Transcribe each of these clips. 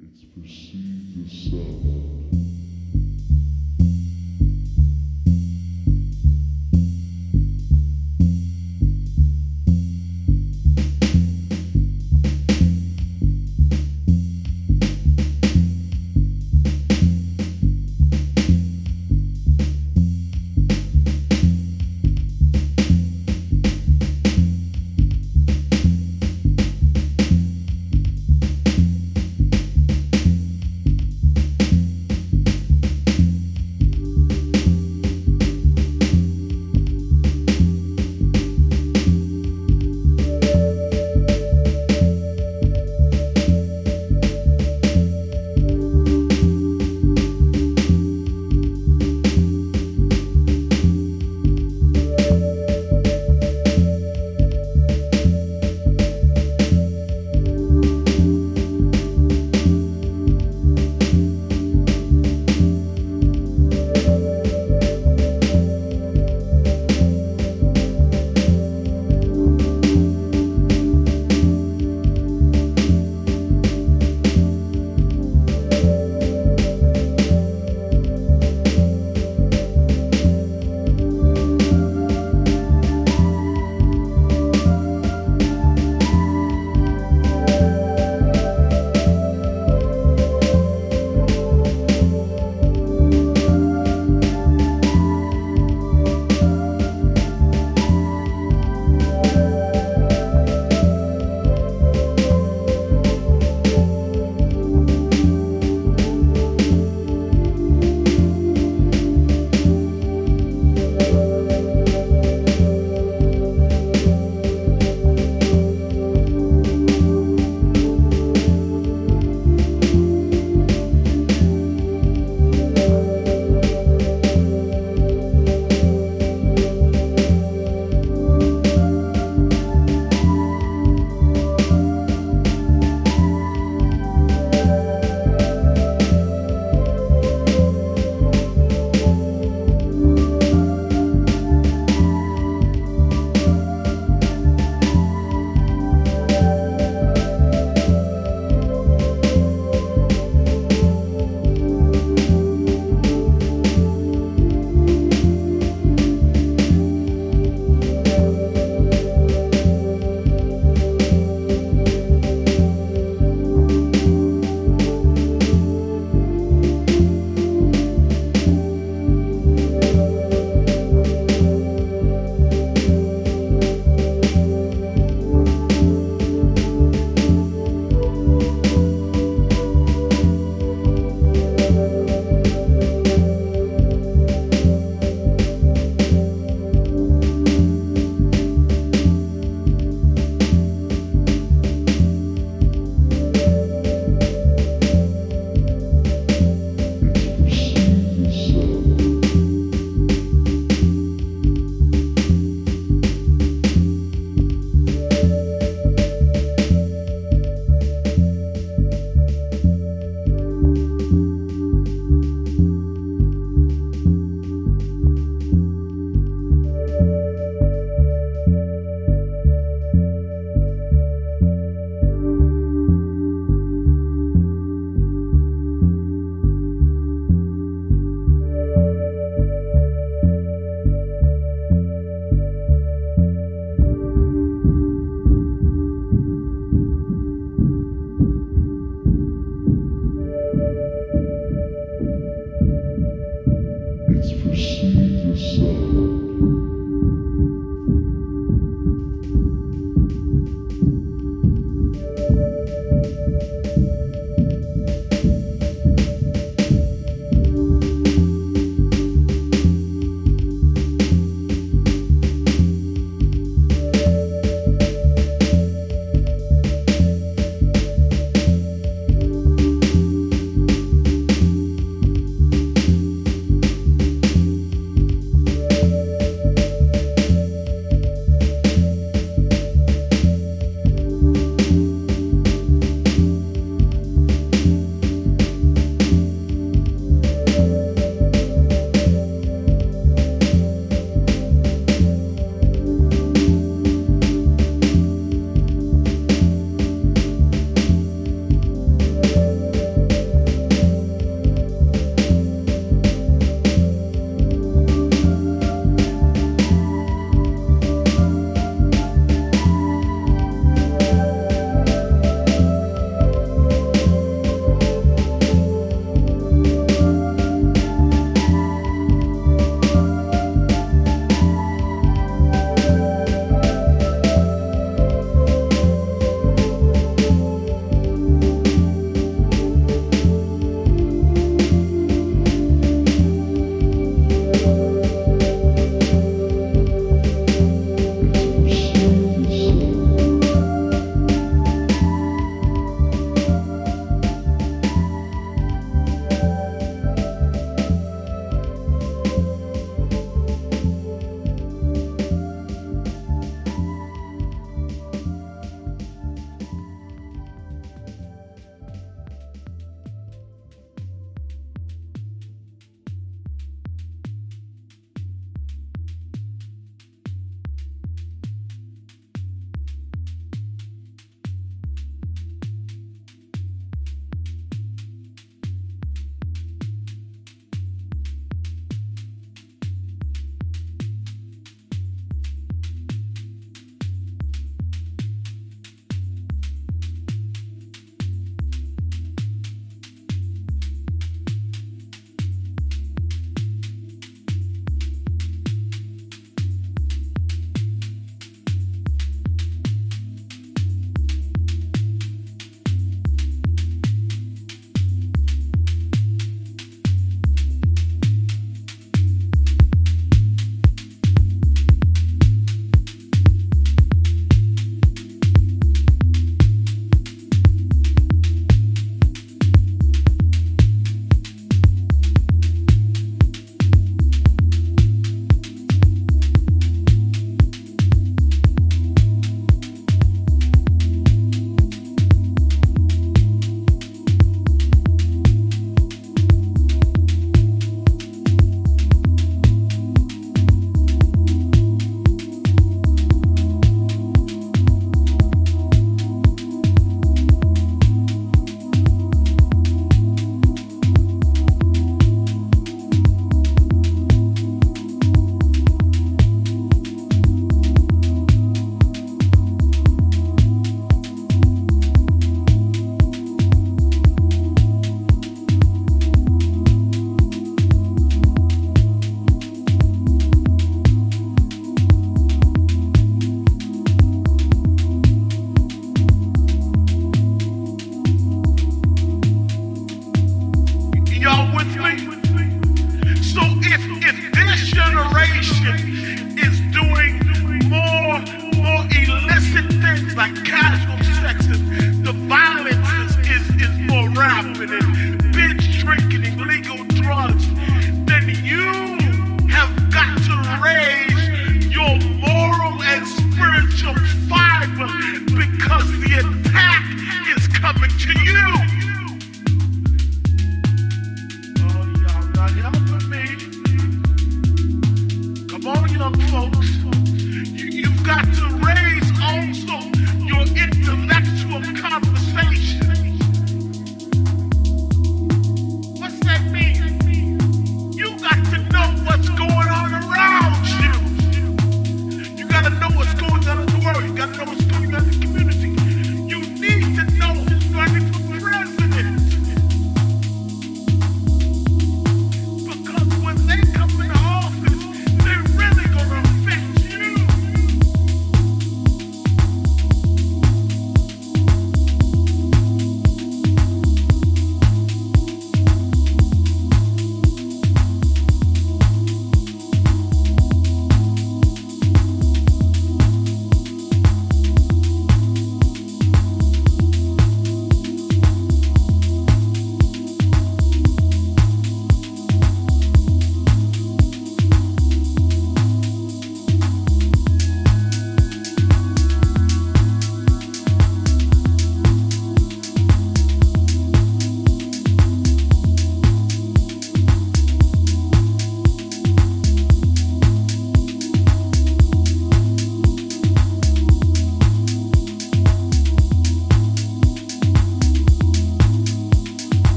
It's perceived as sound.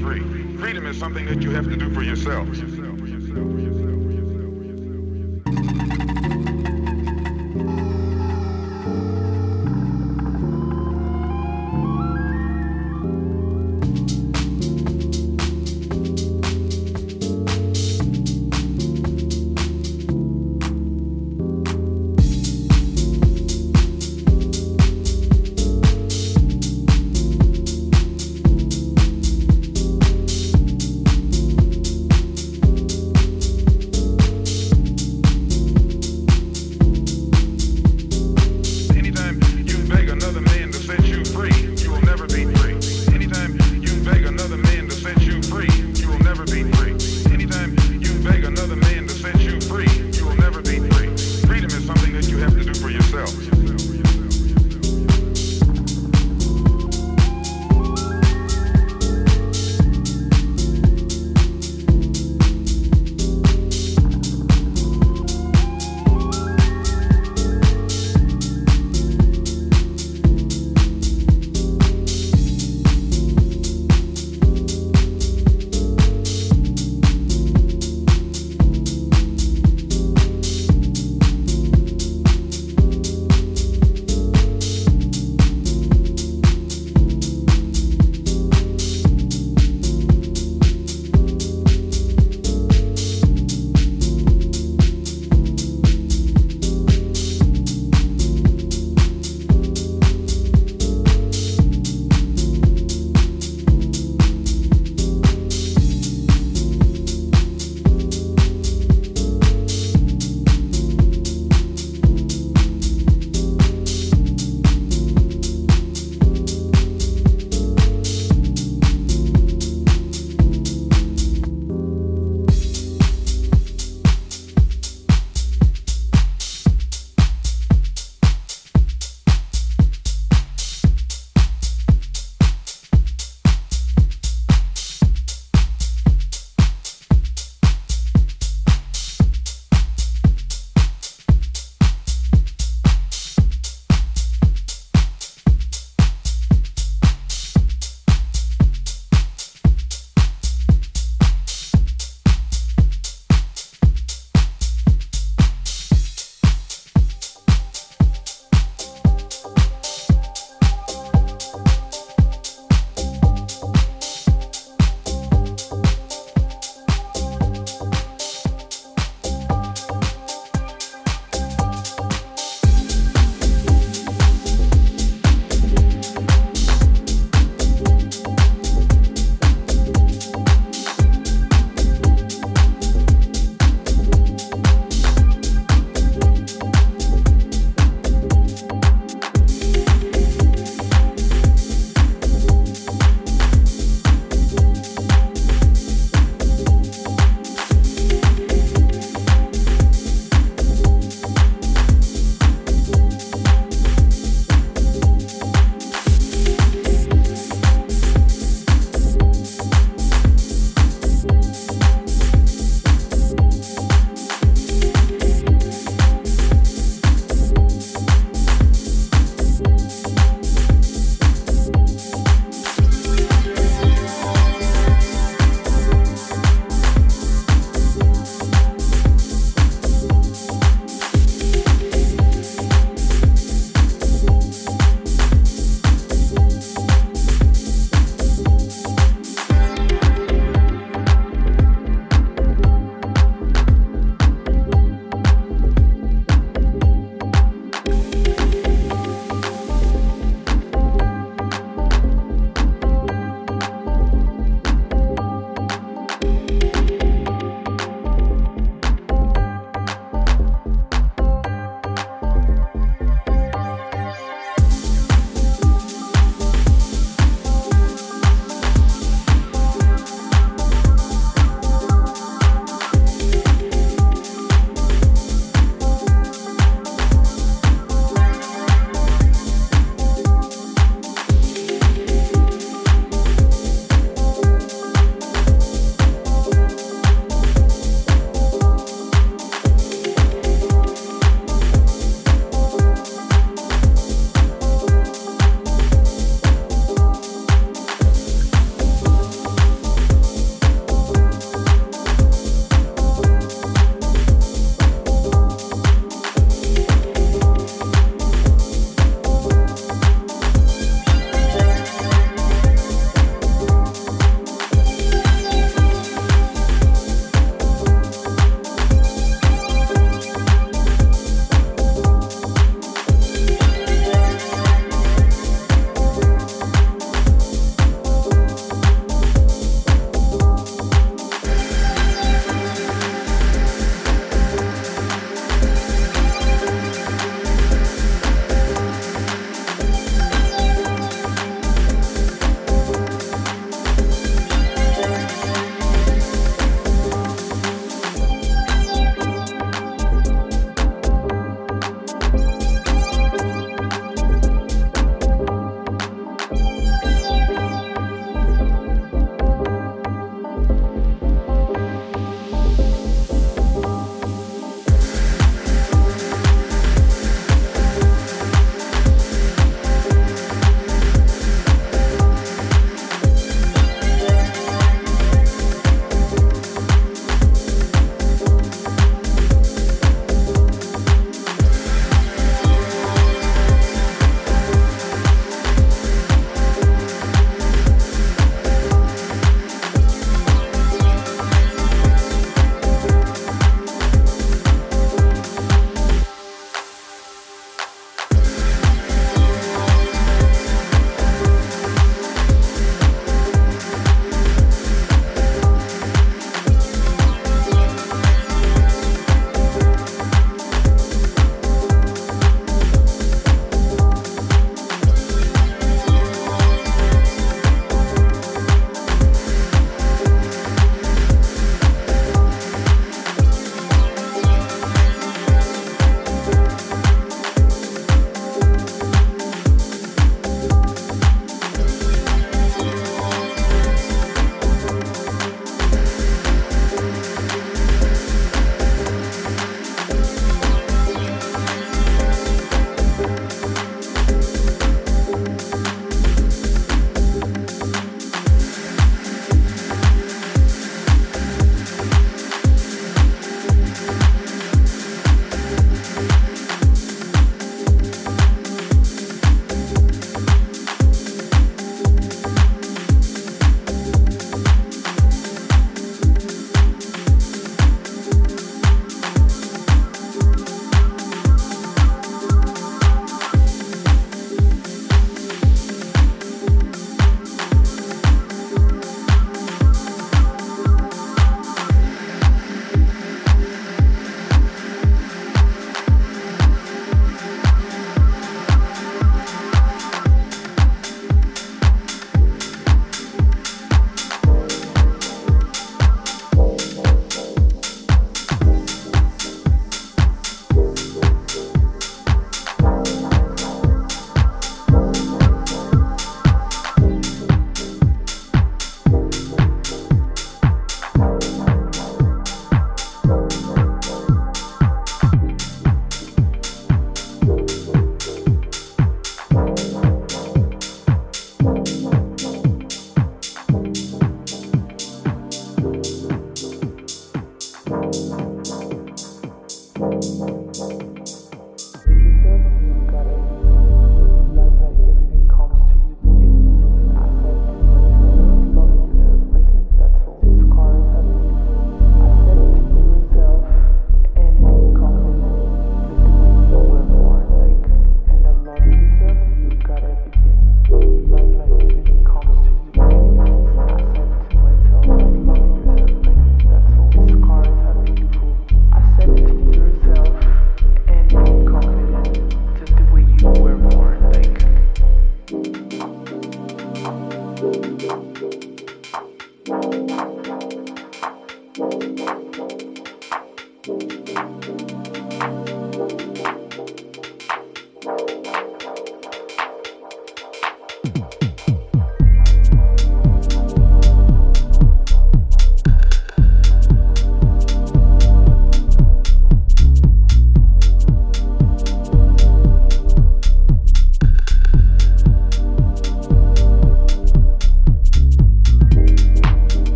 free. Freedom is something that you have to do for yourself.